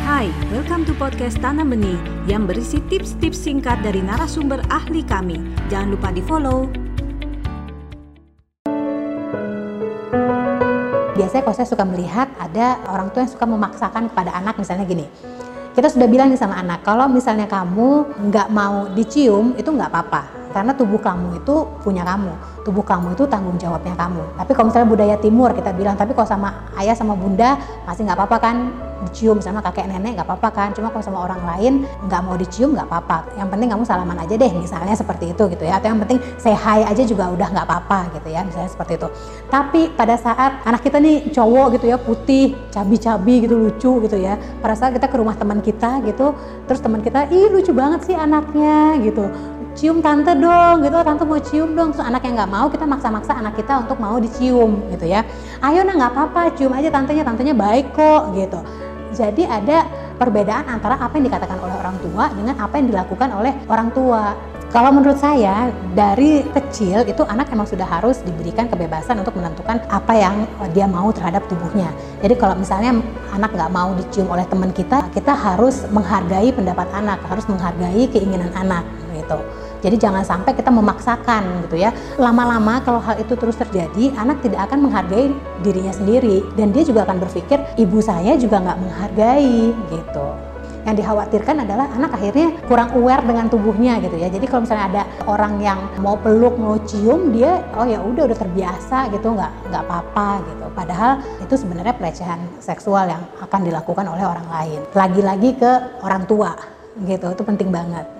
Hai, welcome to podcast Tanam Benih yang berisi tips-tips singkat dari narasumber ahli kami. Jangan lupa di follow. Biasanya kalau saya suka melihat ada orang tua yang suka memaksakan kepada anak misalnya gini. Kita sudah bilang nih sama anak, kalau misalnya kamu nggak mau dicium itu nggak apa-apa. Karena tubuh kamu itu punya kamu, tubuh kamu itu tanggung jawabnya kamu. Tapi kalau misalnya budaya timur kita bilang, tapi kalau sama ayah sama bunda masih nggak apa-apa kan dicium sama kakek nenek nggak apa-apa kan. Cuma kalau sama orang lain nggak mau dicium nggak apa-apa. Yang penting kamu salaman aja deh misalnya seperti itu gitu ya. Atau yang penting say hi aja juga udah nggak apa-apa gitu ya misalnya seperti itu. Tapi pada saat anak kita nih cowok gitu ya putih cabi-cabi gitu lucu gitu ya. Pada saat kita ke rumah teman kita gitu terus teman kita ih lucu banget sih anaknya gitu. Cium tante dong gitu. Tante mau cium dong. Terus anak yang nggak mau kita maksa-maksa anak kita untuk mau dicium gitu ya. Ayo nah nggak apa-apa cium aja tantenya tantenya baik kok gitu jadi ada perbedaan antara apa yang dikatakan oleh orang tua dengan apa yang dilakukan oleh orang tua. Kalau menurut saya dari kecil itu anak emang sudah harus diberikan kebebasan untuk menentukan apa yang dia mau terhadap tubuhnya. Jadi kalau misalnya anak nggak mau dicium oleh teman kita, kita harus menghargai pendapat anak, harus menghargai keinginan anak gitu. Jadi jangan sampai kita memaksakan gitu ya. Lama-lama kalau hal itu terus terjadi, anak tidak akan menghargai dirinya sendiri dan dia juga akan berpikir ibu saya juga nggak menghargai gitu. Yang dikhawatirkan adalah anak akhirnya kurang aware dengan tubuhnya gitu ya. Jadi kalau misalnya ada orang yang mau peluk, mau cium, dia oh ya udah udah terbiasa gitu, nggak nggak apa-apa gitu. Padahal itu sebenarnya pelecehan seksual yang akan dilakukan oleh orang lain. Lagi-lagi ke orang tua gitu, itu penting banget.